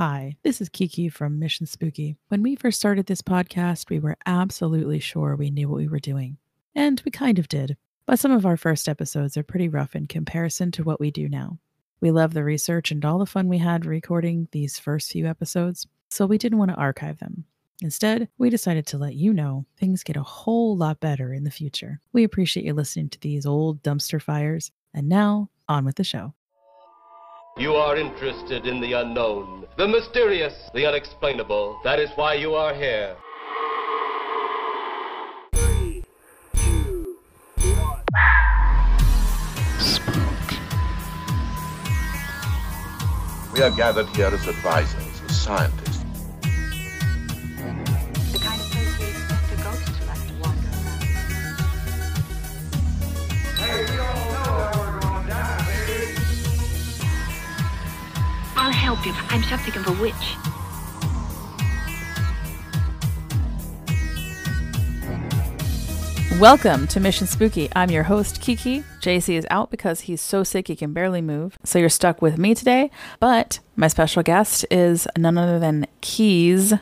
Hi, this is Kiki from Mission Spooky. When we first started this podcast, we were absolutely sure we knew what we were doing. And we kind of did. But some of our first episodes are pretty rough in comparison to what we do now. We love the research and all the fun we had recording these first few episodes, so we didn't want to archive them. Instead, we decided to let you know things get a whole lot better in the future. We appreciate you listening to these old dumpster fires. And now, on with the show. You are interested in the unknown, the mysterious, the unexplainable. That is why you are here. Three, two, one. Spook. We are gathered here as advisors, as scientists. Help you. I'm something of a witch. Welcome to Mission Spooky. I'm your host, Kiki. JC is out because he's so sick he can barely move. So you're stuck with me today. But my special guest is none other than Keys,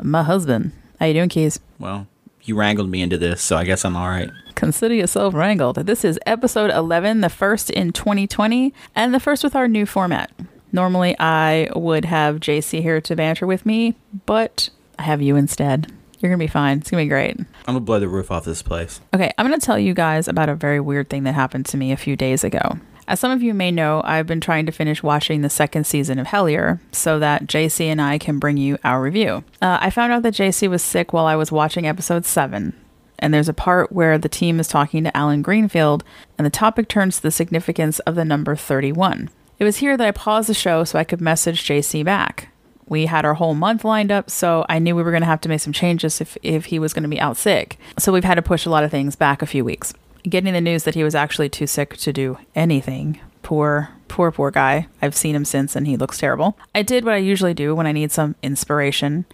my husband. How you doing, Keys? Well, you wrangled me into this, so I guess I'm all right. Consider yourself wrangled. This is episode 11, the first in 2020, and the first with our new format. Normally, I would have JC here to banter with me, but I have you instead. You're going to be fine. It's going to be great. I'm gonna blow the roof off this place. Okay, I'm going to tell you guys about a very weird thing that happened to me a few days ago. As some of you may know, I've been trying to finish watching the second season of Hellier so that JC and I can bring you our review. Uh, I found out that JC was sick while I was watching episode 7, and there's a part where the team is talking to Allen Greenfield, and the topic turns to the significance of the number 31. It was here that I paused the show so I could message JC back. We had our whole month lined up, so I knew we were going to have to make some changes if, if he was going to be out sick. So we've had to push a lot of things back a few weeks. Getting the news that he was actually too sick to do anything. Poor, poor, poor guy. I've seen him since and he looks terrible. I did what I usually do when I need some inspiration.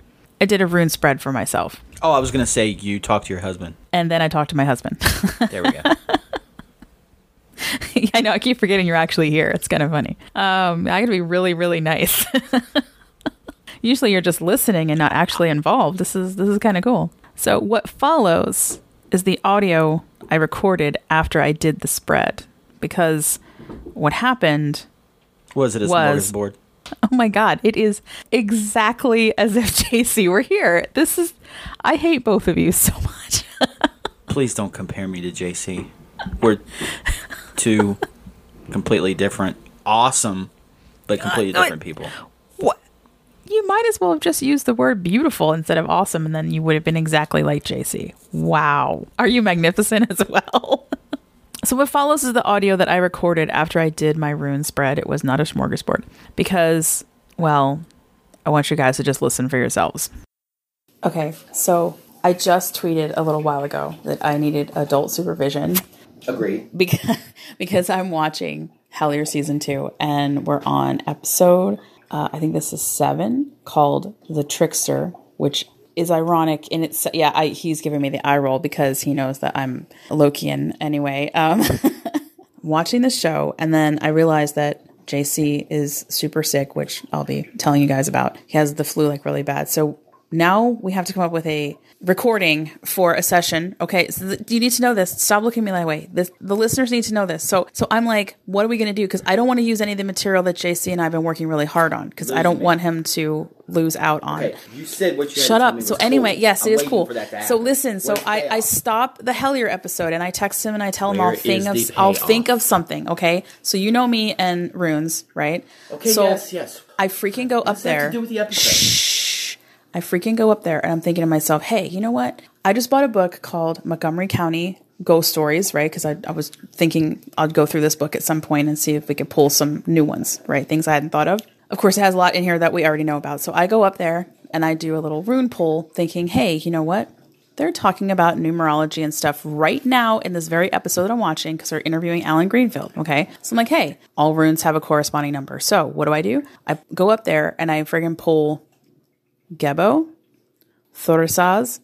I did a rune spread for myself. Oh, I was gonna say you talked to your husband. And then I talked to my husband. There we go. I know, I keep forgetting you're actually here. It's kind of funny. Um, I gotta be really, really nice. Usually you're just listening and not actually involved. This is this is kind of cool. So what follows is the audio I recorded after I did the spread because what happened Was it a Was. smorgasbord? Oh my god, it is exactly as if JC were here. This is I hate both of you so much. Please don't compare me to JC. We're two completely different, awesome, but uh, completely no, it- different people. what? You might as well have just used the word beautiful instead of awesome and then you would have been exactly like JC. Wow. Are you magnificent as well? So what follows is the audio that I recorded after I did my rune spread. It was not a smorgasbord because, well, I want you guys to just listen for yourselves. Okay, so I just tweeted a little while ago that I needed adult supervision Agreed. because because I'm watching Hellier season two, and we're on episode. Uh, I think this is seven, called "The Trickster," which is ironic in its. Yeah, I, he's giving me the eye roll because he knows that I'm Lokian anyway. Um, watching the show, and then I realized that JC is super sick, which I'll be telling you guys about. He has the flu like really bad, so now we have to come up with a recording for a session. Okay, so th- you need to know this. Stop looking at me that way. This, the listeners need to know this. So, so I'm like, what are we going to do? Because I don't want to use any of the material that JC and I've been working really hard on. Because I don't want him to lose out on. Okay, you said what you. Shut up. So anyway, yes, it is cool. So listen, so I, I stop the Hellier episode and I text him and I tell him I'll think of I'll think of something. Okay, so you know me and runes, right? Okay. So yes. Yes. I freaking go up there. to do with the episode? I freaking go up there and I'm thinking to myself, hey, you know what? I just bought a book called Montgomery County Ghost Stories, right? Because I, I was thinking I'd go through this book at some point and see if we could pull some new ones, right? Things I hadn't thought of. Of course, it has a lot in here that we already know about. So I go up there and I do a little rune pull thinking, hey, you know what? They're talking about numerology and stuff right now in this very episode that I'm watching because they're interviewing Allen Greenfield. Okay. So I'm like, hey, all runes have a corresponding number. So what do I do? I go up there and I friggin' pull Gebo, Thurisaz,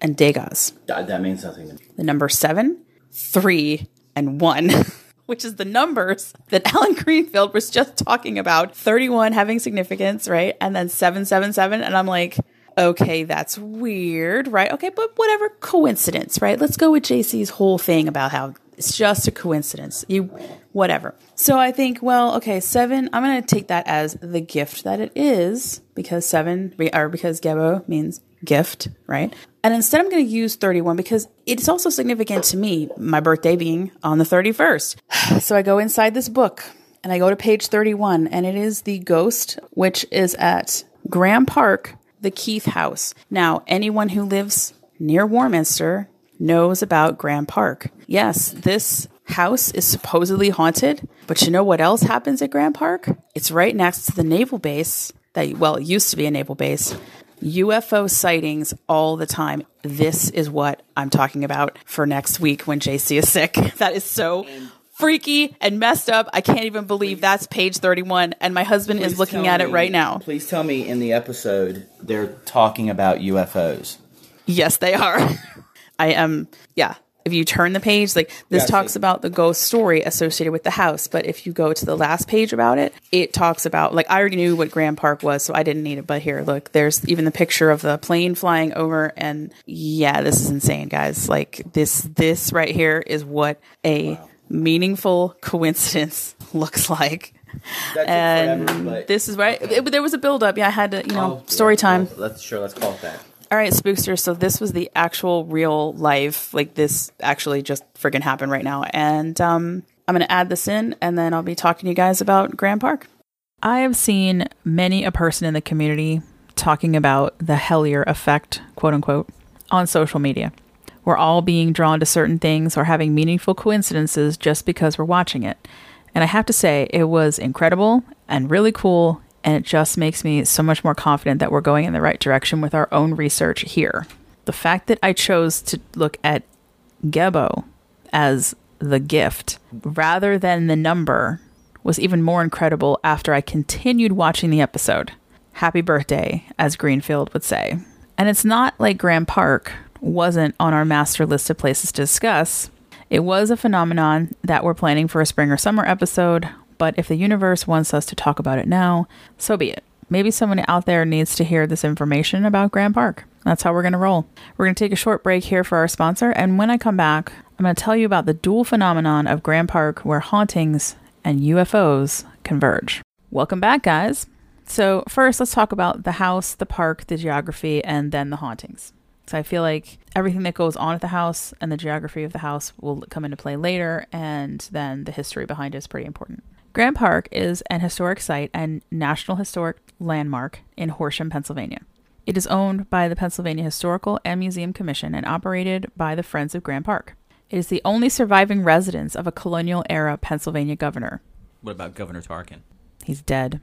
and Dagaz. That, that means nothing. to me. The number seven, three, and one. which is the numbers that Allen Greenfield was just talking about 31 having significance, right? And then 777. And I'm like, okay, that's weird, right? Okay, but whatever, coincidence, right? Let's go with JC's whole thing about how it's just a coincidence. You, whatever. So I think, well, okay, seven, I'm going to take that as the gift that it is because seven, or because Gebo means gift, right? And instead, I'm going to use 31 because it's also significant to me, my birthday being on the 31st. So I go inside this book and I go to page 31, and it is the ghost, which is at Graeme Park, the Keith House. Now, anyone who lives near Warminster knows about Graeme Park. Yes, this house is supposedly haunted, but you know what else happens at Graeme Park? It's right next to the naval base that, well, it used to be a naval base. UFO sightings all the time. This is what I'm talking about for next week when JC is sick. That is so freaky and messed up. I can't even believe that's page 31 and my husband is looking at it right now. Please tell me in the episode they're talking about UFOs. Yes, they are. I am, yeah. If you turn the page, like this Gotcha. talks about the ghost story associated with the house. But if you go to the last page about it, it talks about, like, I already knew what Graeme Park was, so I didn't need it. But here, look, there's even the picture of the plane flying over. And yeah, this is insane, guys. Like, this, this right here is what a meaningful coincidence looks like. That's And this is right. It, there was a build up. Yeah, I had to, you know, story time. let's sure. Let's call it that. All right, spookster. So this was the actual real life. Like this actually just friggin' happened right now. And um, I'm going to add this in and then I'll be talking to you guys about Graeme Park. I have seen many a person in the community talking about the Hellier effect, quote unquote, on social media. We're all being drawn to certain things or having meaningful coincidences just because we're watching it. And I have to say, it was incredible and really cool. And it just makes me so much more confident that we're going in the right direction with our own research here. The fact that I chose to look at Gebo as the gift rather than the number was even more incredible after I continued watching the episode. Happy birthday, as Greenfield would say. And it's not like Graeme Park wasn't on our master list of places to discuss. It was a phenomenon that we're planning for a spring or summer episode, but if the universe wants us to talk about it now, so be it. Maybe someone out there needs to hear this information about Graeme Park. That's how we're going to roll. We're going to take a short break here for our sponsor, and when I come back, I'm going to tell you about the dual phenomenon of Graeme Park where hauntings and UFOs converge. Welcome back, guys. So, first, let's talk about the house, the park, the geography, and then the hauntings. So, I feel like everything that goes on at the house and the geography of the house will come into play later, and then the history behind it is pretty important. Graeme Park is an historic site and National Historic Landmark in Horsham, Pennsylvania. It is owned by the Pennsylvania Historical and Museum Commission and operated by the Friends of Graeme Park. It is the only surviving residence of a colonial era Pennsylvania governor. What about Governor Tarkin? He's dead.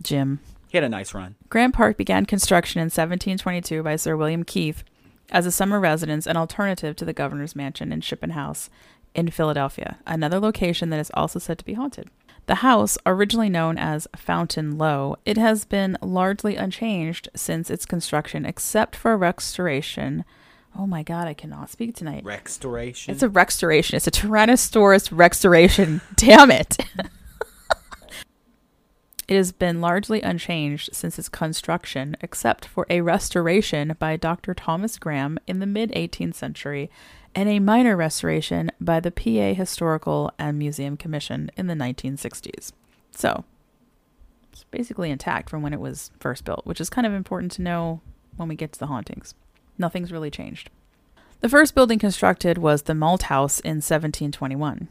Jim. He had a nice run. Graeme Park began construction in 1722 by Sir William Keith as a summer residence and alternative to the governor's mansion in Shippen House in Philadelphia, another location that is also said to be haunted. The house, originally known as Fountain Low, it has been largely unchanged since its construction except for a restoration. Oh my god, I cannot speak tonight. Restoration. It's a restoration. It's a Tyrannosaurus restoration. Damn it. it has been largely unchanged since its construction, except for a restoration by Dr. Thomas Graeme in the mid 18th century and a minor restoration by the PA Historical and Museum Commission in the 1960s. So, it's basically intact from when it was first built, which is kind of important to know when we get to the hauntings. Nothing's really changed. The first building constructed was the malt house in 1721.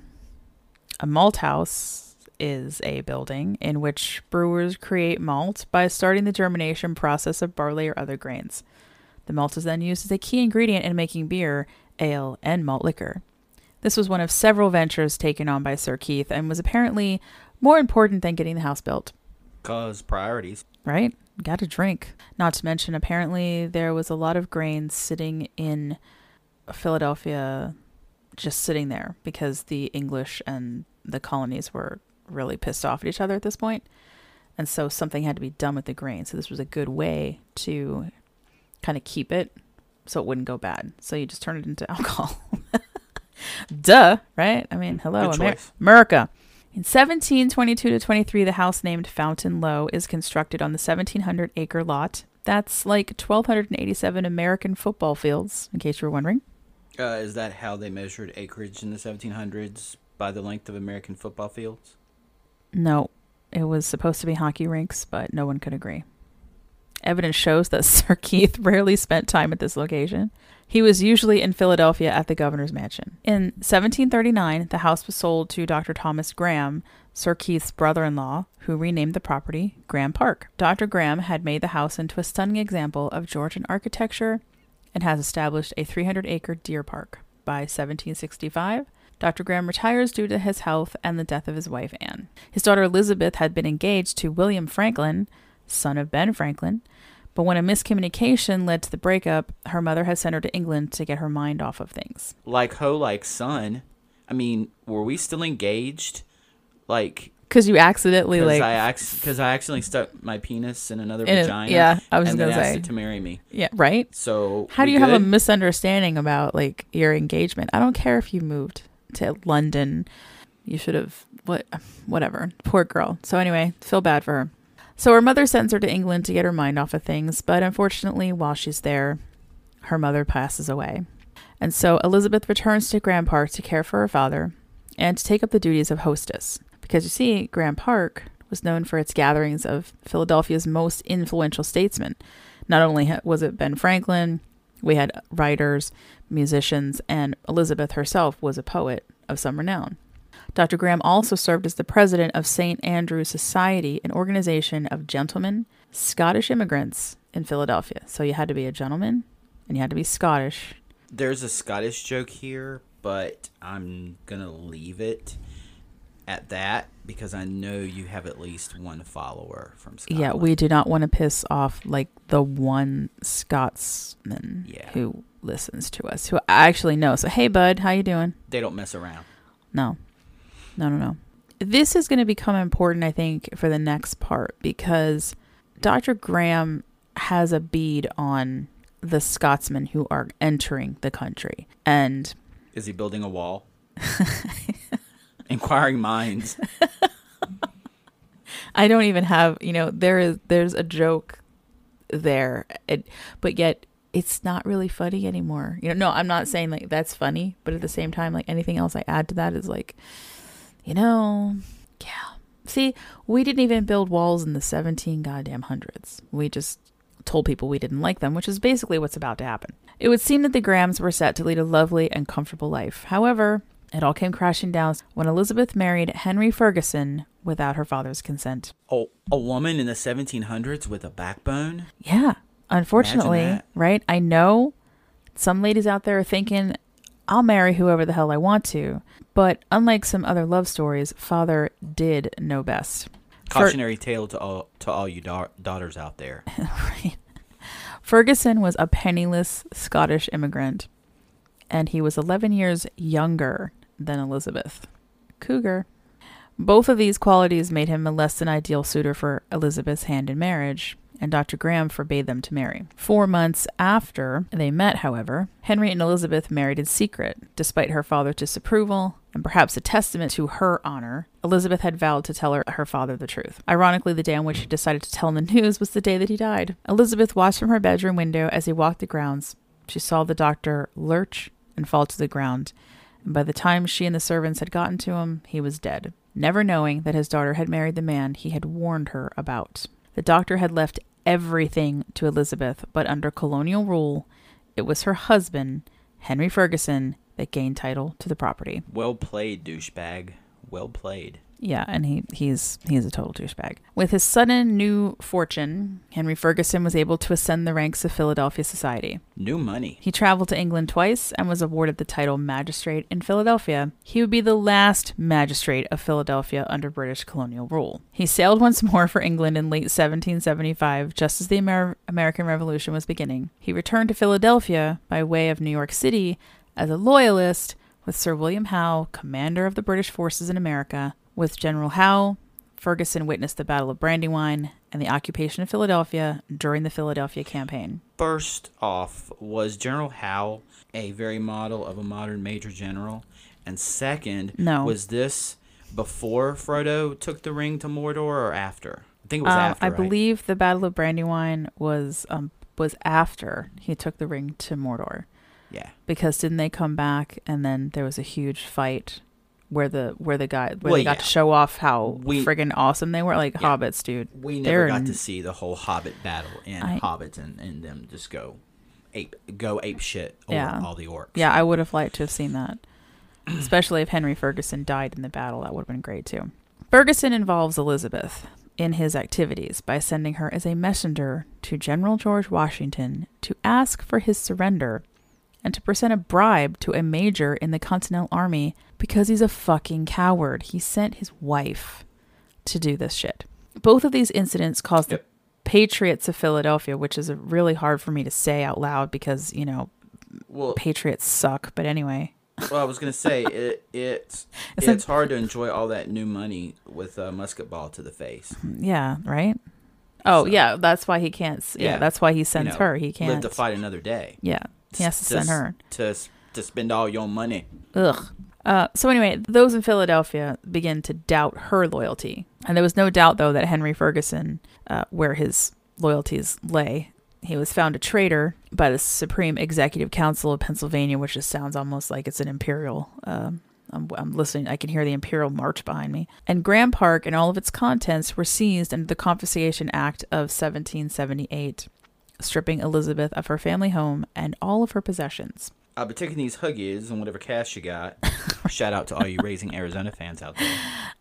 A malt house is a building in which brewers create malt by starting the germination process of barley or other grains. The malt is then used as a key ingredient in making beer, ale, and malt liquor. This was one of several ventures taken on by Sir Keith and was apparently more important than getting the house built Cause priorities. right? Got to drink. Not to mention, apparently, there was a lot of grain sitting in Philadelphia, just sitting there because the English and the colonies were really pissed off at each other at this point. And so something had to be done with the grain. So this was a good way to kind of keep it so it wouldn't go bad. So you just turn it into alcohol. Duh, right? I mean, hello, Amer- America. In 1722 to 23, the house named Fountain Low is constructed on the 1,700 acre lot. That's like 1,287 American football fields, in case you were wondering. Uh, is that how they measured acreage in the 1700s by the length of American football fields? No, it was supposed to be hockey rinks, but no one could agree. Evidence shows that Sir Keith rarely spent time at this location. He was usually in Philadelphia at the governor's mansion. In 1739, the house was sold to Dr. Thomas Graeme, Sir Keith's brother in law, who renamed the property Graeme Park. Dr. Graeme had made the house into a stunning example of Georgian architecture and has established a 300 acre deer park. By 1765, Dr. Graeme retires due to his health and the death of his wife, Anne. His daughter Elizabeth had been engaged to William Franklin, son of Ben Franklin, but when a miscommunication led to the breakup, her mother had sent her to England to get her mind off of things. Like ho, like son. I mean, were we still engaged? Like, Because you accidentally, because like, I because I accidentally stuck my penis in another In a- vagina. yeah, I was and gonna say. to marry me. yeah, right? So How do you have a misunderstanding about, like, your engagement? I don't care if you moved to London. You should have, what, whatever. Poor girl. So, anyway, feel bad for her. So, her mother sends her to England to get her mind off of things, but unfortunately, while she's there, her mother passes away. And so Elizabeth returns to Graeme Park to care for her father and to take up the duties of hostess. Because you see, Graeme Park was known for its gatherings of Philadelphia's most influential statesmen. Not only was it Ben Franklin, we had writers, musicians, and Elizabeth herself was a poet of some renown. Dr. Graeme also served as the president of St. Andrew's Society, an organization of gentlemen, Scottish immigrants in Philadelphia. So you had to be a gentleman and you had to be Scottish. There's a Scottish joke here, but I'm gonna leave it at that because I know you have at least one follower from Scotland. Yeah, we do not want to piss off like the one Scotsman Yeah. who listens to us, who I actually know. So hey, bud, how you doing? They don't mess around. No, no, no, no. This is going to become important, I think, for the next part because Dr. Graeme has a bead on the Scotsmen who are entering the country. And Is he building a wall? Inquiring minds. I don't even have, you know, there is there's a joke there, it, but yet it's not really funny anymore. You know, no, I'm not saying like that's funny, but at the same time, like anything else I add to that is like, you know, yeah. See, we didn't even build walls in the 17 goddamn hundreds. We just told people we didn't like them, which is basically what's about to happen. It would seem that the Graemes were set to lead a lovely and comfortable life. However, it all came crashing down when Elizabeth married Henry Ferguson without her father's consent. Oh, a woman in the 1700s with a backbone? Yeah, unfortunately, right? I know some ladies out there are thinking, I'll marry whoever the hell I want to. But unlike some other love stories, father did know best. Fer- Cautionary tale to all to all you da- daughters out there. Right. Ferguson was a penniless Scottish immigrant, and he was 11 years younger than Elizabeth. Cougar. Both of these qualities made him a less than ideal suitor for Elizabeth's hand in marriage, and Dr. Graeme forbade them to marry. Four months after they met, however, Henry and Elizabeth married in secret. Despite her father's disapproval, and perhaps a testament to her honor, Elizabeth had vowed to tell her, her father the truth. Ironically, the day on which she decided to tell him the news was the day that he died. Elizabeth watched from her bedroom window as he walked the grounds. She saw the doctor lurch and fall to the ground, and by the time she and the servants had gotten to him, he was dead, never knowing that his daughter had married the man he had warned her about. The doctor had left everything to Elizabeth, but under colonial rule, it was her husband, Henry Ferguson, that gained title to the property. Well played, douchebag. Well played. Yeah, and he he's he's a total douchebag. With his sudden new fortune, Henry Ferguson was able to ascend the ranks of Philadelphia society. New money. He traveled to England twice and was awarded the title magistrate in Philadelphia. He would be the last magistrate of Philadelphia under British colonial rule. He sailed once more for England in late 1775, just as the Amer- American Revolution was beginning. He returned to Philadelphia by way of New York City as a loyalist with Sir William Howe, commander of the British forces in America, with General Howe Ferguson witnessed the Battle of Brandywine and the occupation of Philadelphia during the Philadelphia campaign. First off, was General Howe a very model of a modern major general? And second, No. was this before Frodo took the ring to Mordor or after? I think it was Um, after. I right? believe the Battle of Brandywine was um, was after he took the ring to Mordor. Yeah. because didn't they come back and then there was a huge fight where the where the guy where Well, they got yeah. to show off how We- friggin' awesome they were like Yeah. hobbits dude We They're never got to see the whole Hobbit battle and I- Hobbits and, and them just go ape go ape shit over Yeah. all the orcs. yeah i would have liked to have seen that especially if henry ferguson died in the battle that would have been great too ferguson involves elizabeth in his activities by sending her as a messenger to general george washington to ask for his surrender and to present a bribe to a major in the Continental Army because he's a fucking coward. He sent his wife to do this shit. Both of these incidents caused Yep. the Patriots of Philadelphia, which is really hard for me to say out loud because, you know, Well, Patriots suck. But anyway, well, I was gonna say it. It's It's it's, hard to enjoy all that new money with a musket ball to the face. yeah, right? Oh, So- yeah, that's why he can't. Yeah, Yeah. that's why he You sends know, her. He can't. live to fight another day. Yeah, he has to send her. to to spend all your money. Ugh. Uh, so anyway, those in Philadelphia begin to doubt her loyalty, and there was no doubt though that Henry Ferguson, uh, where his loyalties lay, he was found a traitor by the Supreme Executive Council of Pennsylvania, which just sounds almost like it's an imperial. Um, I'm, I'm listening. I can hear the imperial march behind me. And Graeme Park and all of its contents were seized under the Confiscation Act of 1778, stripping Elizabeth of her family home and all of her possessions. I'll be taking these huggies and whatever cash you got. Shout out to all you raising Arizona fans out there.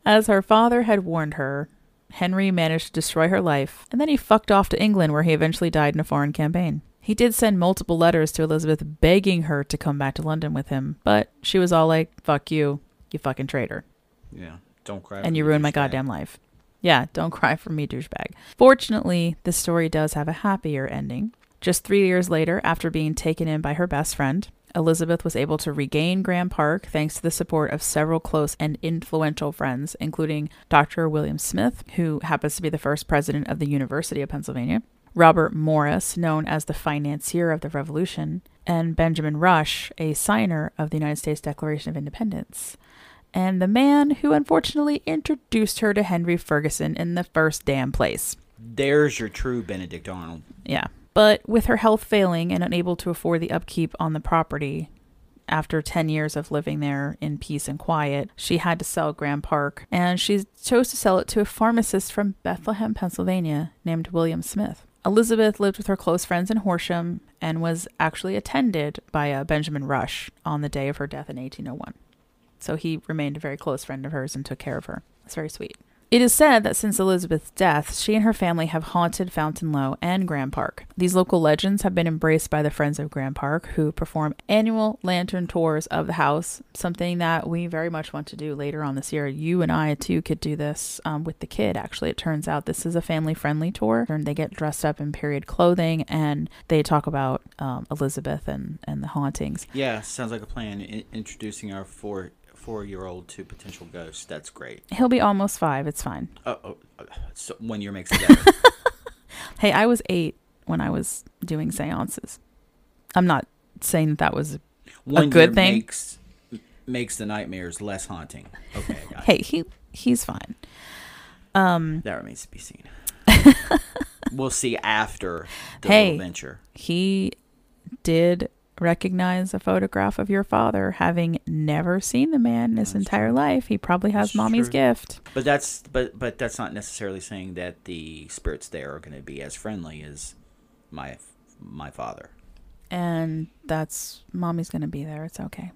As her father had warned her, Henry managed to destroy her life, and then he fucked off to England where he eventually died in a foreign campaign. He did send multiple letters to Elizabeth begging her to come back to London with him, but she was all like, fuck you, you fucking traitor, Yeah, don't cry. and you ruined my goddamn life. Yeah, don't cry for me, douchebag. Fortunately, the story does have a happier ending. Just three years later, after being taken in by her best friend, Elizabeth was able to regain Graeme Park thanks to the support of several close and influential friends, including Dr. William Smith, who happens to be the first president of the University of Pennsylvania, Robert Morris, known as the financier of the Revolution, and Benjamin Rush, a signer of the United States Declaration of Independence and the man who unfortunately introduced her to Henry Ferguson in the first damn place. There's your true Benedict Arnold. Yeah. But with her health failing and unable to afford the upkeep on the property, after 10 years of living there in peace and quiet, she had to sell Graeme Park, and she chose to sell it to a pharmacist from Bethlehem, Pennsylvania, named William Smith. Elizabeth lived with her close friends in Horsham and was actually attended by uh, Benjamin Rush on the day of her death in 1801. So he remained a very close friend of hers and took care of her. That's very sweet. It is said that since Elizabeth's death, she and her family have haunted Fountainlow and Graeme Park. These local legends have been embraced by the Friends of Graeme Park, who perform annual lantern tours of the house, something that we very much want to do later on this year. You and I, too, could do this um, with the kid, actually. It turns out this is a family friendly tour, and they get dressed up in period clothing and they talk about um, Elizabeth and, and the hauntings. Yeah, sounds like a plan. I- introducing our four four year old to potential ghosts. That's great. He'll be almost five. It's fine. Oh, oh, oh, so one year makes it better. Hey, I was eight when I was doing seances. I'm not saying that, that was. One good year thing? makes makes the nightmares less haunting. Okay, got. Hey, he he's fine. Um, that remains to be seen. we'll see after the Hey. adventure. he did recognize a photograph of your father, having never seen the man in his That's entire true. life. He probably has That's mommy's true. gift. But that's but but that's not necessarily saying that the spirits there are going to be as friendly as my my father. And that's mommy's going to be there. It's okay.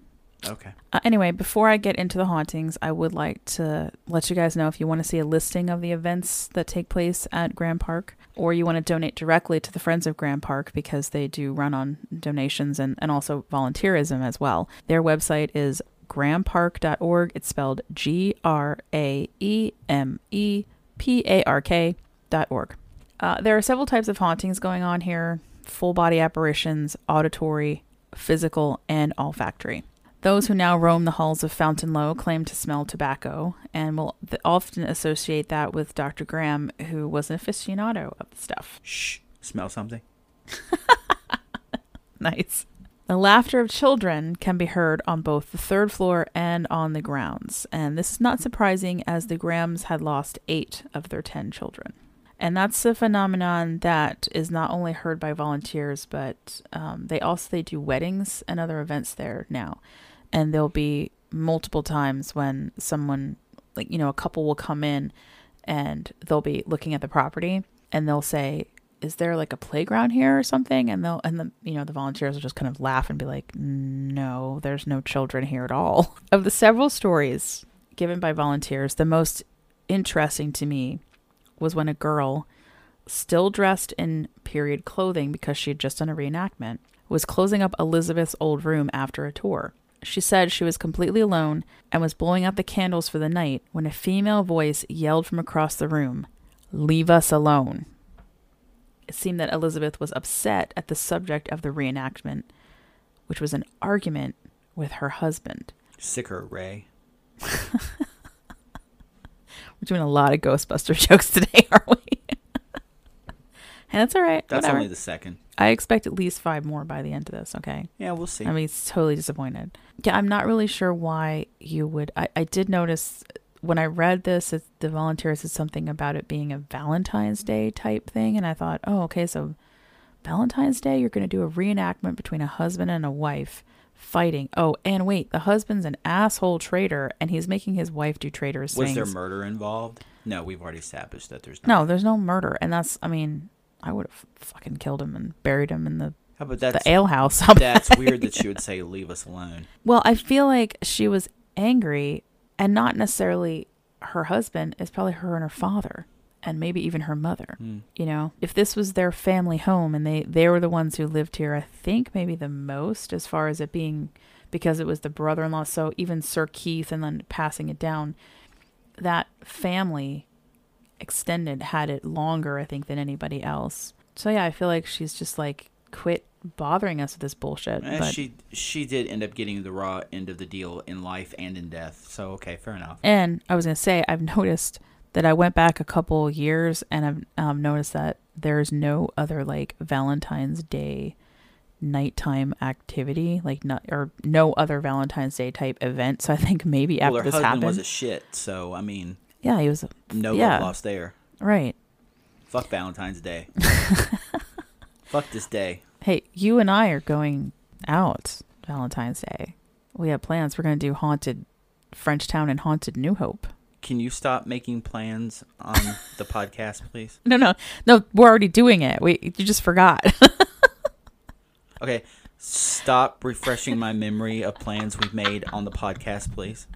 Okay. Uh, anyway, before I get into the hauntings, I would like to let you guys know if you want to see a listing of the events that take place at Graeme Park, or you want to donate directly to the Friends of Graeme Park because they do run on donations and, and also volunteerism as well. Their website is graemepark.org. It's spelled G R A E M E P A R K dot org. Uh, there are several types of hauntings going on here full body apparitions, auditory, physical, and olfactory. Those who now roam the halls of Fountainlow claim to smell tobacco and will th- often associate that with Dr. Graeme, who was an aficionado of the stuff. Shh. Smell something? Nice. The laughter of children can be heard on both the third floor and on the grounds, and this is not surprising as the Graemes had lost eight of their ten children. And that's a phenomenon that is not only heard by volunteers, but um, they also they do weddings and other events there now, and there'll be multiple times when someone, like you know, a couple will come in, and they'll be looking at the property, and they'll say, is there like a playground here or something? And they'll and the you know the volunteers will just kind of laugh and be like no there's no children here at all. Of the several stories given by volunteers the most interesting to me was when a girl still dressed in period clothing because she had just done a reenactment was closing up elizabeth's old room after a tour she said she was completely alone and was blowing out the candles for the night when a female voice yelled from across the room leave us alone it seemed that Elizabeth was upset at the subject of the reenactment, which was an argument with her husband. Sicker, Ray. We're doing a lot of Ghostbuster jokes today, aren't we? and that's all right. That's whatever. only the second. I expect at least five more by the end of this, okay? Yeah, we'll see. I mean, it's totally disappointed. Yeah, I'm not really sure why you would. I, I did notice when I read this, it, the volunteer said something about it being a Valentine's Day type thing. And I thought, oh, okay, so Valentine's Day, you're going to do a reenactment between a husband and a wife fighting. Oh, and wait, the husband's an asshole traitor and he's making his wife do traitorous Was things. there murder involved? No, we've already established that there's no. no, there's no murder. And that's, I mean, I would have fucking killed him and buried him in the, How about the that's ale house. that's weird that she would say leave us alone. Well, I feel like she was angry and not necessarily her husband, it's probably her and her father and maybe even her mother. Hmm. You know, if this was their family home and they they were the ones who lived here, I think maybe the most as far as it being because it was the brother-in-law, so even Sir Keith and then passing it down, that family extended had it longer, I think, than anybody else. So yeah, I feel like she's just like quit bothering us with this bullshit. Eh, but she she did end up getting the raw end of the deal in life and in death. So okay, fair enough. And I was gonna say, I've noticed that I went back a couple years and I've um, noticed that there's no other like Valentine's Day nighttime activity, like not or no other Valentine's Day type event. So I think maybe well, after her this happened, was a shit. So I mean, yeah, he was no yeah, love lost there. right. Fuck Valentine's Day. Fuck this day. Hey, you and I are going out Valentine's Day. We have plans. We're gonna do haunted Frenchtown and haunted New Hope. Can you stop making plans on the podcast, please? No, no, no. We're already doing it. We you just forgot. Okay, stop refreshing my memory of plans we've made on the podcast, please.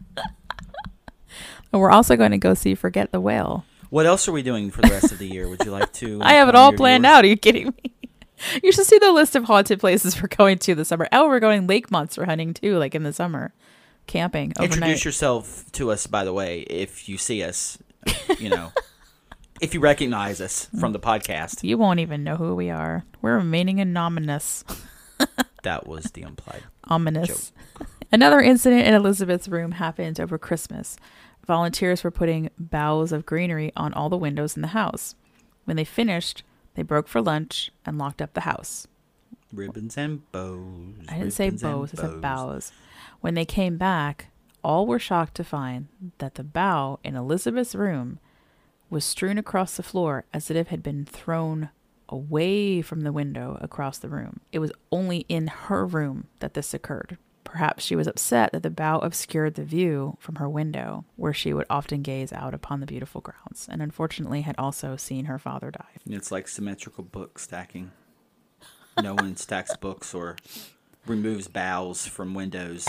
And we're also going to go see Forget the Whale. What else are we doing for the rest of the year? Would you like to? I have it all planned viewers? out. Are you kidding me? You should see the list of haunted places we're going to this summer. Oh, we're going lake monster hunting too, like in the summer, camping overnight. Introduce yourself to us, by the way, if you see us. You know, if you recognize us from the podcast. you won't even know who we are. We're remaining anonymous. That was the implied. Ominous. Another incident in Elizabeth's room happened over Christmas. Volunteers were putting boughs of greenery on all the windows in the house. When they finished, they broke for lunch and locked up the house. Ribbons and bows. I didn't say bows, I said bows. When they came back, all were shocked to find that the bough in Elizabeth's room was strewn across the floor as if it had been thrown away from the window across the room. It was only in her room that this occurred. Perhaps she was upset that the bough obscured the view from her window, where she would often gaze out upon the beautiful grounds, and unfortunately had also seen her father die. It's like symmetrical book stacking. No one stacks books or removes boughs from windows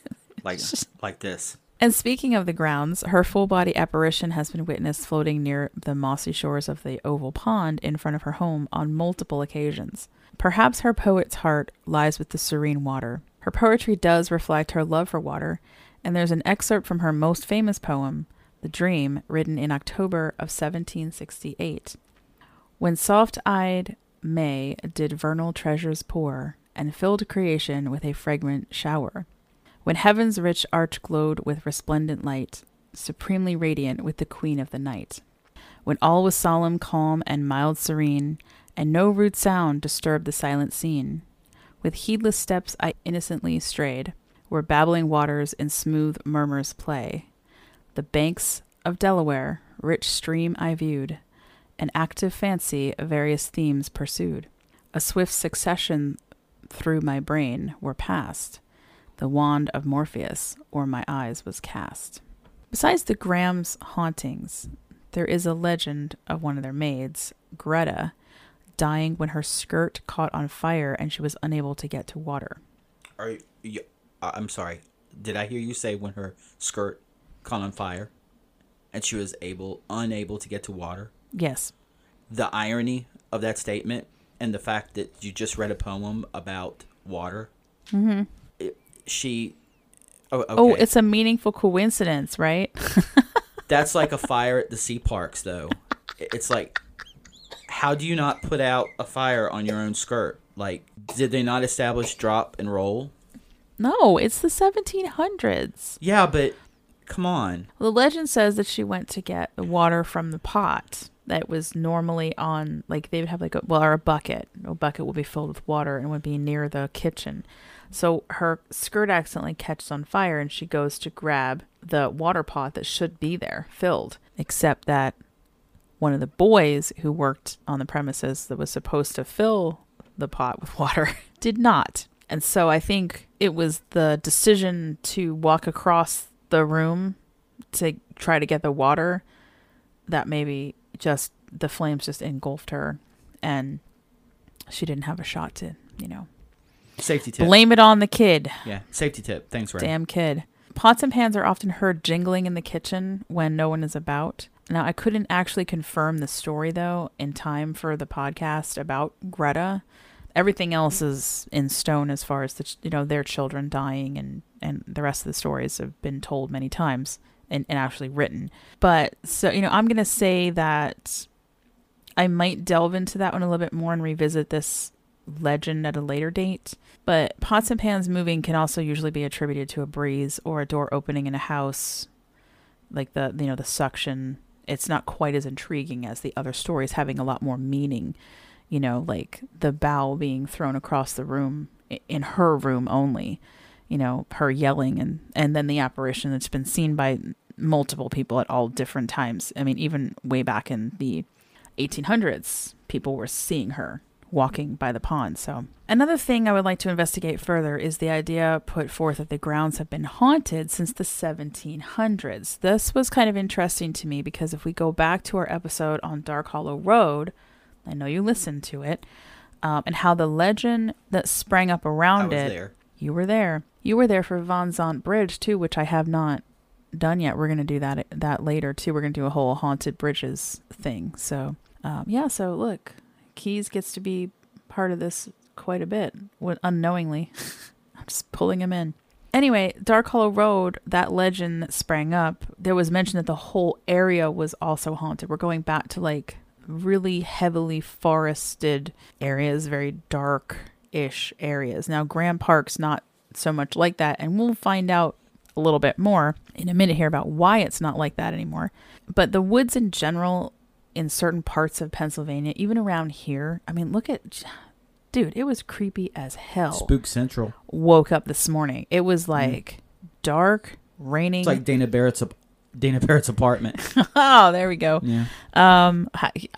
like like this. And speaking of the grounds, her full body apparition has been witnessed floating near the mossy shores of the oval pond in front of her home on multiple occasions. Perhaps her poet's heart lies with the serene water. Her poetry does reflect her love for water, and there's an excerpt from her most famous poem, The Dream, written in October of 1768. When soft eyed May did vernal treasures pour, and filled creation with a fragrant shower. When heaven's rich arch glowed with resplendent light, supremely radiant with the queen of the night. When all was solemn, calm, and mild serene, and no rude sound disturbed the silent scene. With heedless steps I innocently strayed, where babbling waters in smooth murmurs play. The banks of Delaware, rich stream I viewed, an active fancy various themes pursued. A swift succession through my brain were passed. The wand of Morpheus o'er my eyes was cast. Besides the Graeme's hauntings, there is a legend of one of their maids, Greta, dying when her skirt caught on fire and she was unable to get to water. Are you, I- I'm sorry. Did I hear you say when her skirt caught on fire, and she was able unable to get to water? Yes. The irony of that statement and the fact that you just read a poem about water. Mm-hmm. she. Oh, okay. Oh, it's a meaningful coincidence, right? That's like a fire at the sea parks, though. It's like, how do you not put out a fire on your own skirt? Like, did they not establish drop and roll? no, it's the 1700s. Yeah, but come on. The legend says that she went to get the water from the pot that was normally on, like they would have like a well, or a bucket. A bucket would be filled with water and would be near the kitchen. So her skirt accidentally catches on fire, and she goes to grab the water pot that should be there filled, except that one of the boys who worked on the premises that was supposed to fill the pot with water did not. And so I think it was the decision to walk across the room to try to get the water that maybe just the flames just engulfed her and she didn't have a shot to, you know, Safety tip. blame it on the kid. Yeah, safety tip. Thanks, Ray. Damn kid. Pots and pans are often heard jingling in the kitchen when no one is about. Now, I couldn't actually confirm the story though in time for the podcast about Greta. Everything else is in stone as far as the you know their children dying and and the rest of the stories have been told many times and, and actually written. But so you know, I'm gonna say that I might delve into that one a little bit more and revisit this legend at a later date. But pots and pans moving can also usually be attributed to a breeze or a door opening in a house, like the you know the suction. It's not quite as intriguing as the other stories, having a lot more meaning. You know, like the bow being thrown across the room in her room only. You know, her yelling and and then the apparition that's been seen by multiple people at all different times. I mean, even way back in the 1800s, people were seeing her walking by the pond. So, another thing I would like to investigate further is the idea put forth that the grounds have been haunted since the 1700s. This was kind of interesting to me because if we go back to our episode on Dark Hollow Road, I know you listened to it, um, and how the legend that sprang up around was it. there. You were there. You were there for Van Sant Bridge too, which I have not done yet. We're gonna do that that later too. We're gonna do a whole haunted bridges thing. So um, yeah. So look, Keys gets to be part of this quite a bit, unknowingly. I'm just pulling him in. Anyway, Dark Hollow Road, that legend that sprang up, there was mention that the whole area was also haunted. We're going back to like really heavily forested areas, very dark ish areas. Now, Graeme Park's not so much like that, and we'll find out a little bit more in a minute here about why it's not like that anymore. But the woods in general, in certain parts of Pennsylvania, even around here, I mean, look at. Dude, it was creepy as hell Spook Central. woke up this morning. It was like dark, raining. It's like Dana Barrett's Dana Barrett's apartment. oh, there we go. yeah, Um,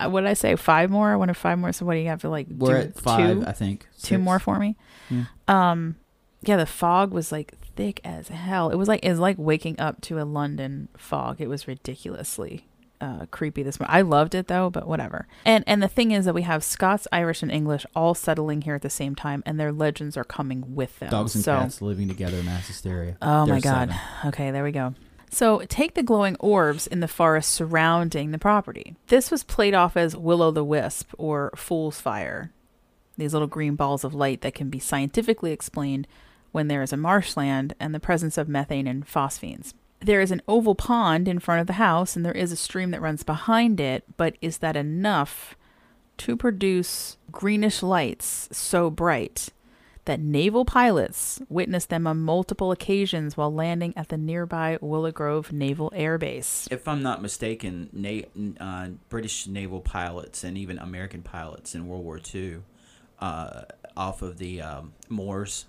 what did I say? Five more. I wanted five more. So what do you have to like? we're do at five, Two, I think. two more for me. Yeah. Um, yeah, the fog was like thick as hell. It was like it's like waking up to a London fog. It was ridiculously uh, creepy this morning. I loved it though, but whatever. And and the thing is that we have Scots, Irish, and English all settling here at the same time, and their legends are coming with them. Dogs and so, cats living together in mass hysteria. Oh my god. seven. Okay, there we go. So take the glowing orbs in the forest surrounding the property. This was played off as will o' the wisp or fool's fire. These little green balls of light that can be scientifically explained when there is a marshland and the presence of methane and phosphines. There is an oval pond in front of the house and there is a stream that runs behind it, but is that enough to produce greenish lights so bright that naval pilots witnessed them on multiple occasions while landing at the nearby Willow Grove Naval Air Base. If I'm not mistaken, na- uh, British naval pilots and even American pilots in World War II, uh, off of the um, moors,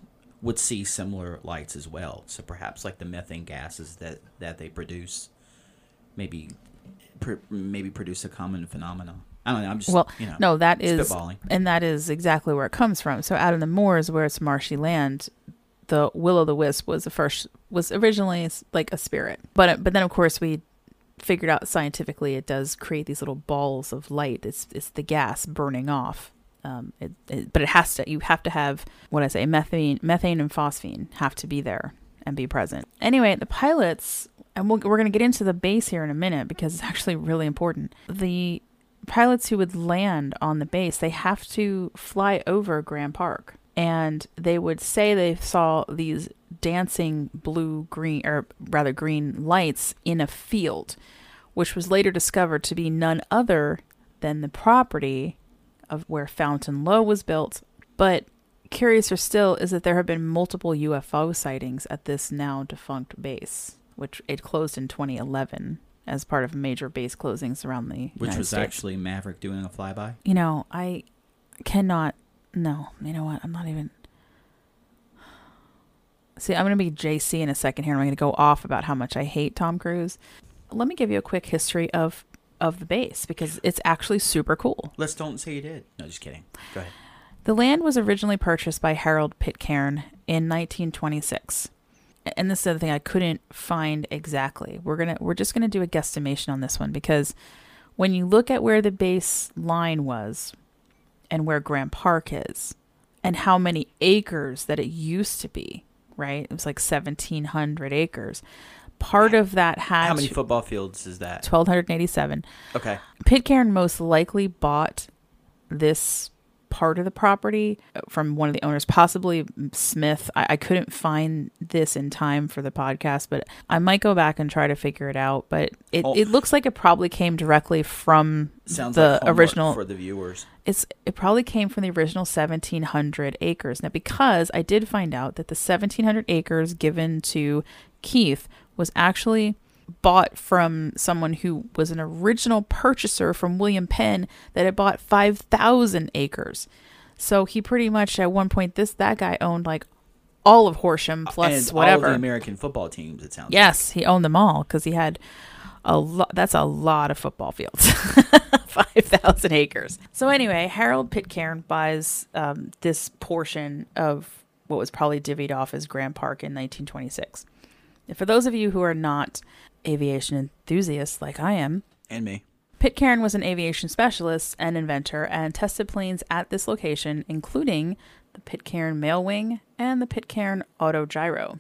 would see similar lights as well. So perhaps like the methane gases that, that they produce, maybe pr- maybe produce a common phenomenon. I don't know. I'm just Well, you know, no, that is, and that is exactly where it comes from. So out in the moors, where it's marshy land, the will o' the wisp was the first was originally like a spirit, but but then of course we figured out scientifically it does create these little balls of light. It's it's the gas burning off. Um, it, it, but it has to. You have to have what I say, methane, methane and phosphine have to be there and be present. Anyway, the pilots, and we'll, we're going to get into the base here in a minute because it's actually really important. The pilots who would land on the base, they have to fly over Graeme Park. And they would say they saw these dancing blue green, or rather green lights in a field, which was later discovered to be none other than the property of where Fountain Low was built. But curiouser still is that there have been multiple UFO sightings at this now defunct base, which it closed in 2011 as part of major base closings around the Which United was States. actually Maverick doing a flyby. You know, I cannot. No, you know what? I'm not even. See, I'm going to be JC in a second here. and I'm going to go off about how much I hate Tom Cruise. Let me give you a quick history of of the base because it's actually super cool. Let's don't say you did. No, just kidding. Go ahead. The land was originally purchased by Harold Pitcairn in 1926. And this is the other thing I couldn't find exactly. We're gonna we're just gonna do a guesstimation on this one because when you look at where the base line was and where Graeme Park is and how many acres that it used to be, right? It was like 1700 acres. Part of that had How many football fields is that? 1287. Okay. Pitcairn most likely bought this part of the property uh, from one of the owners, possibly Smith. I, I couldn't find this in time for the podcast, but I might go back and try to figure it out. But it, Oh. it looks like it probably came directly from Sounds the like original. for the viewers. it's it probably came from the original 1700 acres. Now, because I did find out that the 1700 acres given to Keith was actually bought from someone who was an original purchaser from William Penn that had bought 5,000 acres. So he pretty much at one point this that guy owned like all of Horsham plus and whatever. all the American football teams. It sounds. Like. Yes, he owned them all because he had a lot. That's a lot of football fields, five thousand acres. So anyway, Harold Pitcairn buys um, this portion of what was probably divvied off as Graeme Park in 1926. For those of you who are not aviation enthusiasts like I am, And me. Pitcairn was an aviation specialist and inventor and tested planes at this location, including the Pitcairn Mail Wing and the Pitcairn Autogyro.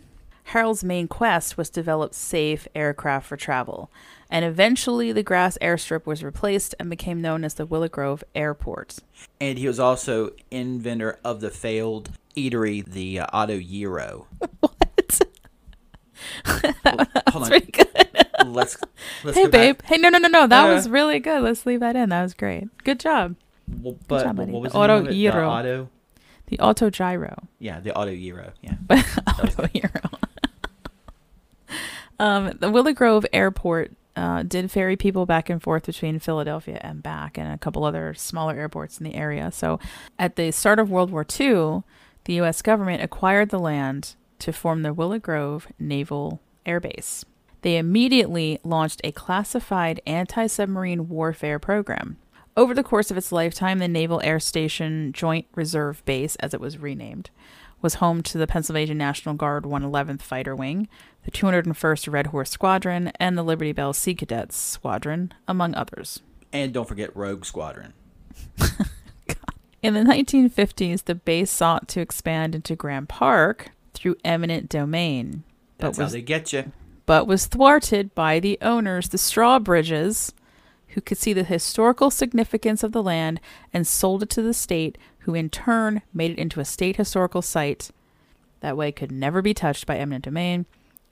Harold's main quest was to develop safe aircraft for travel, and eventually the grass airstrip was replaced and became known as the Willow Grove Airport. And he was also inventor of the failed eatery, the uh, Auto Gyro. Hold on. Pretty good. Let's let's Hey, go back. babe. Hey, no, no, no, no. That Uh, was really good. Let's leave that in. That was great. Good job. Well, but job, buddy. what was The Auto of it? The Gyro. Auto. The Autogyro. Yeah, the Auto Gyro. Yeah. Auto gyro. um, the Willow Grove Airport uh, did ferry people back and forth between Philadelphia and back, and a couple other smaller airports in the area. So, at the start of World War II, the U.S. government acquired the land to form the Willow Grove Naval Air Base. They immediately launched a classified anti submarine warfare program. Over the course of its lifetime, the Naval Air Station Joint Reserve Base, as it was renamed, was home to the Pennsylvania National Guard 111th Fighter Wing, the 201st Red Horse Squadron, and the Liberty Bell Sea Cadets Squadron, among others. And don't forget Rogue Squadron. In the 1950s, the base sought to expand into Graeme Park through eminent domain, That's but how was they get you. but was thwarted by the owners, the Strawbridges, who could see the historical significance of the land and sold it to the state, who in turn made it into a state historical site. That way, could never be touched by eminent domain.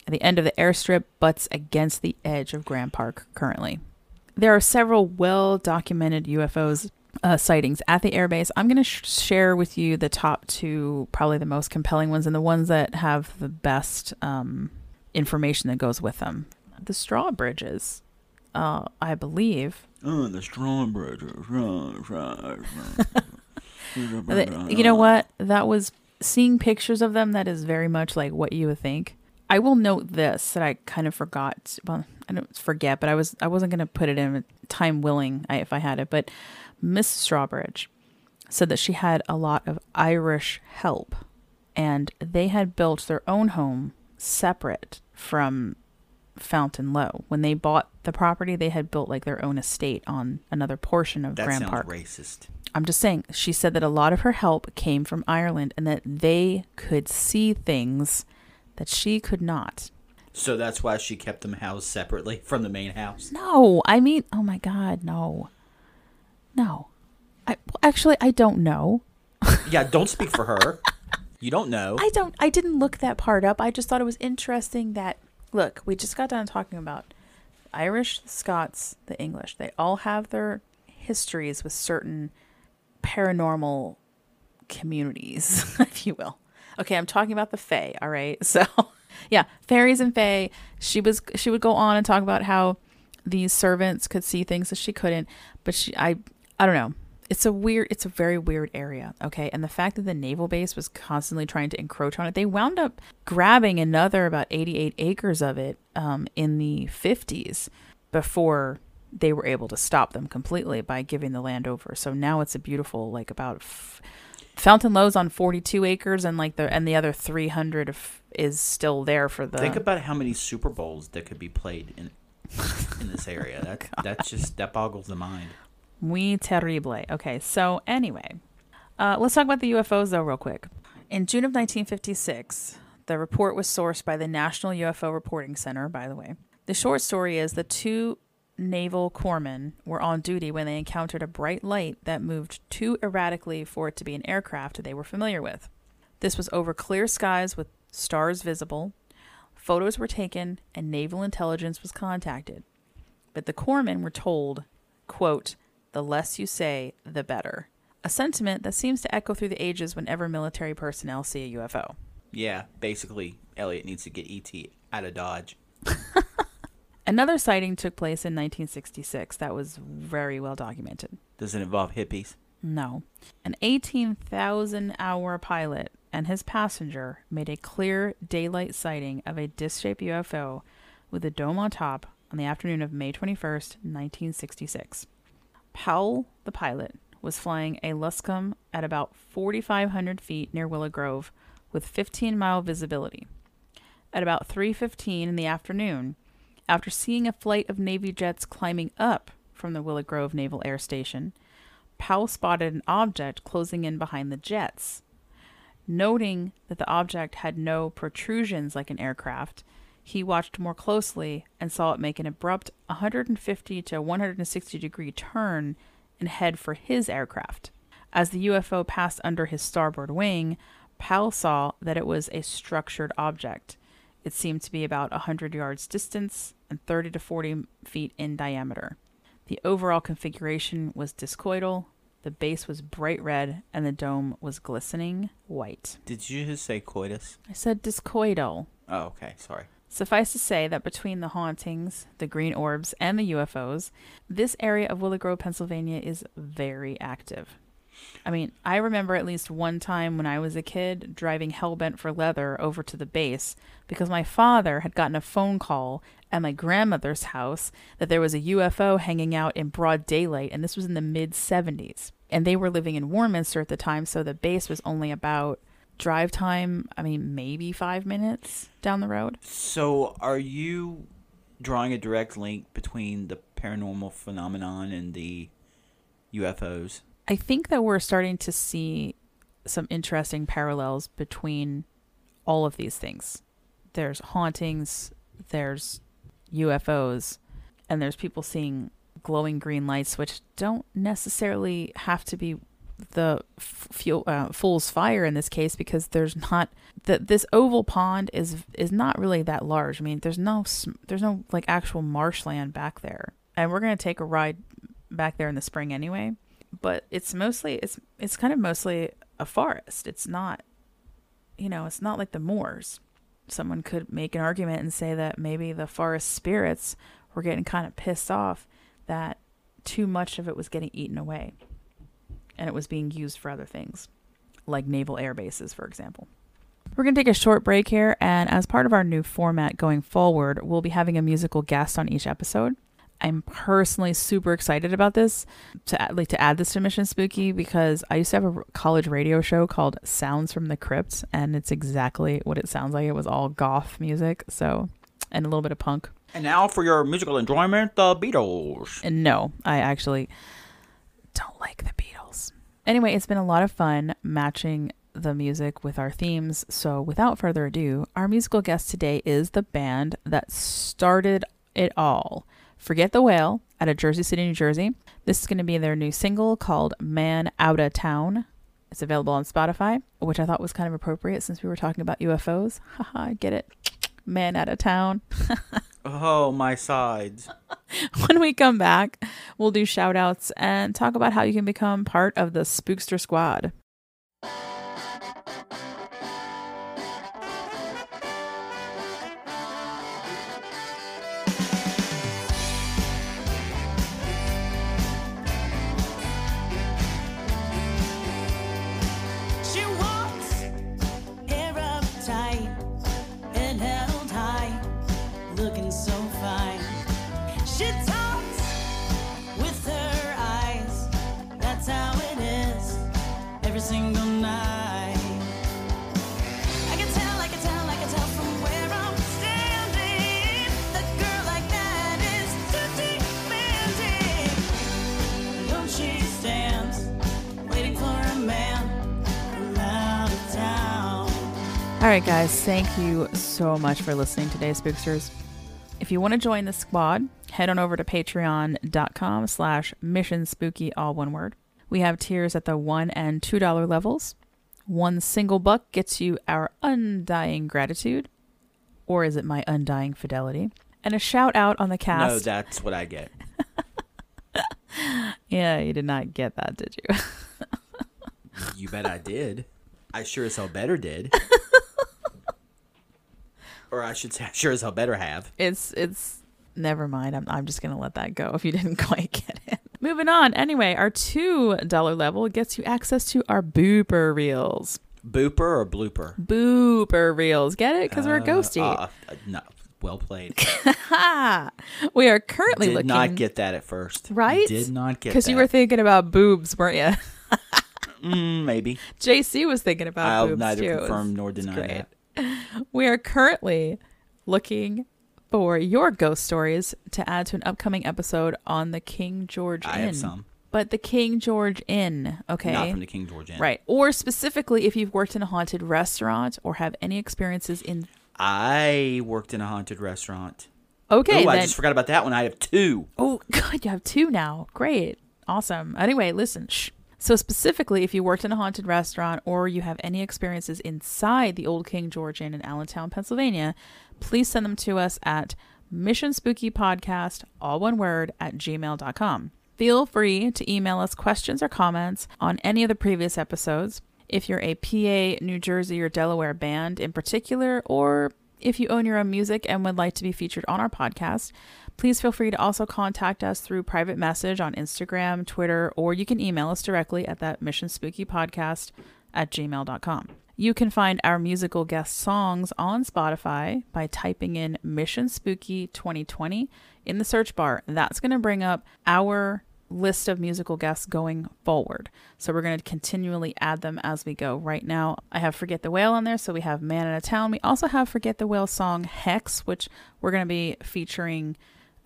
And the end of the airstrip butts against the edge of Graeme Park currently. There are several well documented UFOs uh, sightings at the airbase. I'm going to sh- share with you the top two, probably the most compelling ones, and the ones that have the best um, information that goes with them. The Strawbridges, uh, I believe. Oh, the Strawbridges. You know what? That was seeing pictures of them. That is very much like what you would think. I will note this that I kind of forgot. Well, I don't forget, but I was I wasn't going to put it in time willing I, if I had it. But Miss Strawbridge said that she had a lot of Irish help, and they had built their own home separate from Fountain Low. When they bought the property, they had built like their own estate on another portion of That Graeme sounds Park. racist. I'm just saying, she said that a lot of her help came from Ireland and that they could see things that she could not. So that's why she kept them housed separately from the main house. No, I mean, oh my God, no. No. I well, actually I don't know. Yeah, don't speak for her. You don't know. I don't I didn't look that part up. I just thought it was interesting that look, we just got done talking about Irish, the Scots, the English. They all have their histories with certain paranormal communities, if you will. Okay, I'm talking about the Fae, all right? So, yeah, fairies and Fae. She was she would go on and talk about how these servants could see things that she couldn't, but she I I don't know. It's a weird it's a very weird area, okay? And the fact that the naval base was constantly trying to encroach on it, they wound up grabbing another about 88 acres of it um, in the 50s before they were able to stop them completely by giving the land over. So now it's a beautiful like about f- Fountain Low's on 42 acres and like the and the other 300 of, is still there for the Think about how many Super Bowls that could be played in in this area. That that's just that boggles the mind. Muy terrible. Okay, so anyway, uh, let's talk about the UFOs though, real quick. In June of 1956, the report was sourced by the National UFO Reporting Center, by the way. The short story is the two naval corpsmen were on duty when they encountered a bright light that moved too erratically for it to be an aircraft they were familiar with. This was over clear skies with stars visible. Photos were taken and naval intelligence was contacted. But the corpsmen were told, quote, the less you say, the better. A sentiment that seems to echo through the ages whenever military personnel see a UFO. Yeah, basically, Elliot needs to get ET out of Dodge. Another sighting took place in 1966 that was very well documented. Does it involve hippies? No. An 18,000 hour pilot and his passenger made a clear daylight sighting of a disc shaped UFO with a dome on top on the afternoon of May 21st, 1966. Powell, the pilot, was flying a Luscombe at about 4,500 feet near Willow Grove with 15 mile visibility. At about 3:15 in the afternoon, after seeing a flight of Navy jets climbing up from the Willow Grove Naval Air Station, Powell spotted an object closing in behind the jets. Noting that the object had no protrusions like an aircraft, he watched more closely and saw it make an abrupt 150 to 160 degree turn and head for his aircraft. As the UFO passed under his starboard wing, Powell saw that it was a structured object. It seemed to be about 100 yards distance and 30 to 40 feet in diameter. The overall configuration was discoidal, the base was bright red, and the dome was glistening white. Did you just say coitus? I said discoidal. Oh, okay. Sorry. Suffice to say that between the hauntings, the green orbs, and the UFOs, this area of Willow Grove, Pennsylvania is very active. I mean, I remember at least one time when I was a kid driving Hellbent for Leather over to the base because my father had gotten a phone call at my grandmother's house that there was a UFO hanging out in broad daylight, and this was in the mid 70s. And they were living in Warminster at the time, so the base was only about drive time, I mean, maybe five minutes down the road. So, are you drawing a direct link between the paranormal phenomenon and the UFOs? I think that we're starting to see some interesting parallels between all of these things. There's hauntings, there's UFOs, and there's people seeing glowing green lights, which don't necessarily have to be the fuel, uh, fool's fire in this case because there's not that this oval pond is is not really that large. I mean, there's no there's no like actual marshland back there, and we're gonna take a ride back there in the spring anyway. but it's mostly it's it's kind of mostly a forest. It's not you know, it's not like the moors. Someone could make an argument and say that maybe the forest spirits were getting kind of pissed off that too much of it was getting eaten away and it was being used for other things, like naval air bases, for example. We're going to take a short break here, and as part of our new format going forward, we'll be having a musical guest on each episode. I'm personally super excited about this to add, like to add this to Mission Spooky because I used to have a college radio show called Sounds from the Crypt, and it's exactly what it sounds like. It was all goth music, so and a little bit of punk. And now for your musical enjoyment, the Beatles. And no, I actually don't like the Beatles. Anyway, it's been a lot of fun matching the music with our themes. So, without further ado, our musical guest today is the band that started it all. Forget the Whale out of Jersey City, New Jersey. This is going to be their new single called Man Outta Town. It's available on Spotify, which I thought was kind of appropriate since we were talking about UFOs. Haha, get it. Man Outta Town. Oh, my sides. when we come back, we'll do shout outs and talk about how you can become part of the Spookster Squad. Right, guys, thank you so much for listening today, Spooksters. If you want to join the squad, head on over to patreon.com slash mission spooky, all one word. We have tiers at the one and two dollar levels. One single buck gets you our undying gratitude, or is it my undying fidelity? And a shout out on the cast. No, that's what I get. yeah, you did not get that, did you? You bet I did. I sure as hell better did. Or I should say, I sure as hell better have. it's it's never mind. I'm I'm just gonna let that go if you didn't quite get it. Moving on. Anyway, our two dollar level gets you access to our booper reels. Booper or blooper? Booper reels. Get it? Because we're ghosty. Uh, uh, no, well played. We are currently looking Did looking. not get that at first. right. Did not get because you were thinking about boobs, weren't you? Mm, maybe. JC was thinking about I'll boobs neither too. Confirm nor deny that. We are currently looking for your ghost stories to add to an upcoming episode on the King George I Inn. have some. But the King George Inn, okay? Not from the King George Inn. Right. Or specifically if you've worked in a haunted restaurant or have any experiences in I worked in a haunted restaurant. Okay, oh, I then just forgot about that one. I have two. Oh, God, you have two now. Great. Awesome. Anyway, listen. Shh. So, specifically, if you worked in a haunted restaurant or you have any experiences inside the Old King George Inn in Allentown, Pennsylvania, please send them to us at Mission Spooky Podcast, all one word, at gmail.com. Feel free to email us questions or comments on any of the previous episodes. If you're a PA, New Jersey, or Delaware band in particular, or if you own your own music and would like to be featured on our podcast, please feel free to also contact us through private message on Instagram, Twitter, or you can email us directly at that Mission Spooky Podcast at gmail.com. You can find our musical guest songs on Spotify by typing in Mission Spooky 2020 in the search bar. That's going to bring up our list of musical guests going forward. So we're going to continually add them as we go. Right now, I have Forget the Whale on there, so we have Man in a Town. We also have Forget the Whale song Hex, which we're going to be featuring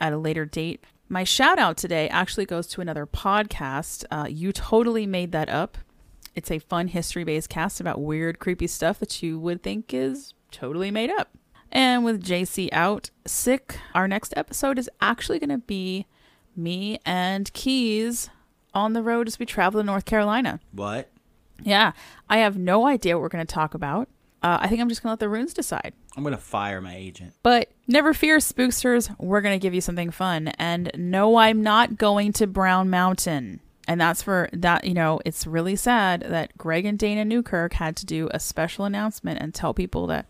at a later date. My shout out today actually goes to another podcast. Uh, you totally made that up. It's a fun history based cast about weird, creepy stuff that you would think is totally made up. And with JC out sick, our next episode is actually going to be me and Keys on the road as we travel to North Carolina. What? Yeah, I have no idea what we're going to talk about. Uh, I think I'm just going to let the runes decide. I'm gonna fire my agent. But never fear, spooksters. We're going to give you something fun. And no, I'm not going to Brown Mountain. And that's for that, you know, it's really sad that Greg and Dana Newkirk had to do a special announcement and tell people that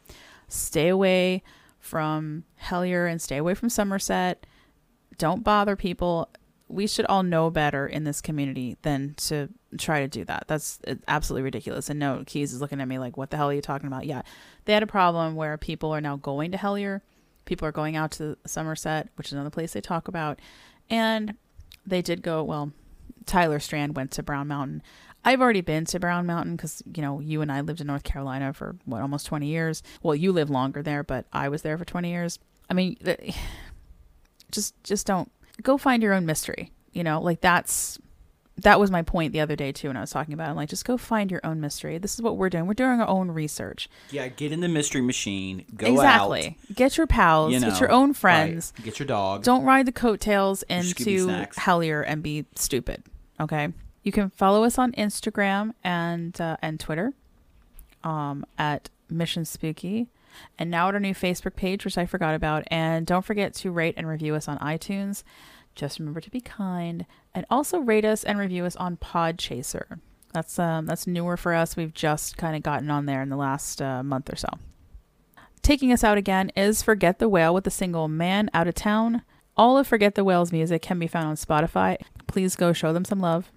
stay away from Hellier and stay away from Somerset. Don't bother people. We should all know better in this community than to try to do that. That's uh, absolutely ridiculous. And no, Keys is looking at me like, what the hell are you talking about? Yeah, they had a problem where people are now going to Hellier. People are going out to Somerset, which is another place they talk about. And they did go, well, Tyler Strand went to Brown Mountain. I've already been to Brown Mountain because, you know, you and I lived in North Carolina for what, almost 20 years. Well, you live longer there, but I was there for 20 years. I mean, just, just don't go find your own mystery. You know, like that's, that was my point the other day too when I was talking about it. I'm like, just go find your own mystery. This is what we're doing. We're doing our own research. Yeah, get in the mystery machine. Go exactly. Get your pals. You know, get your own right. friends. Get your dog. Don't ride the coattails into. Hellier and be stupid. Okay. You can follow us on Instagram and uh, and Twitter, um, at Mission Spooky, and now at our new Facebook page, which I forgot about. And don't forget to rate and review us on iTunes. Just remember to be kind, and also rate us and review us on Podchaser. That's um that's newer for us. We've just kind of gotten on there in the last uh, month or so. Taking us out again is Forget the Whale with the single Man Out of Town. All of Forget the Whale's music can be found on Spotify. Please go show them some love.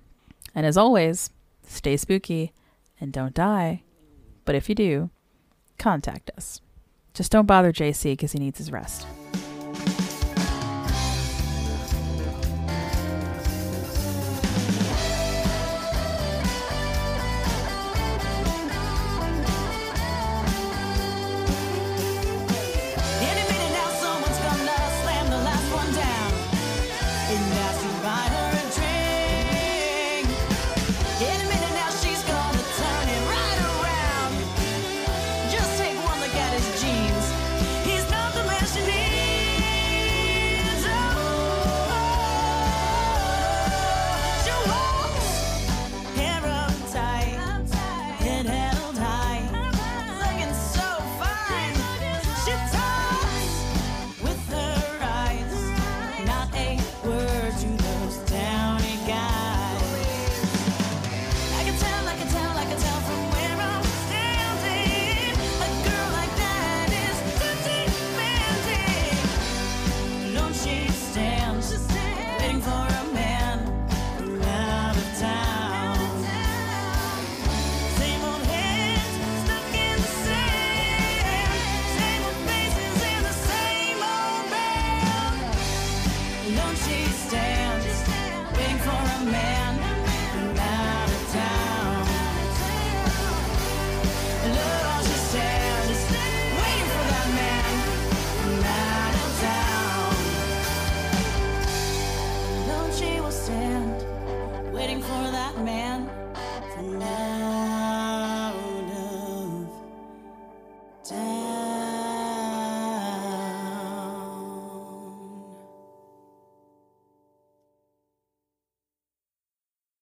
And as always, stay spooky and don't die. But if you do, contact us. Just don't bother JC because he needs his rest.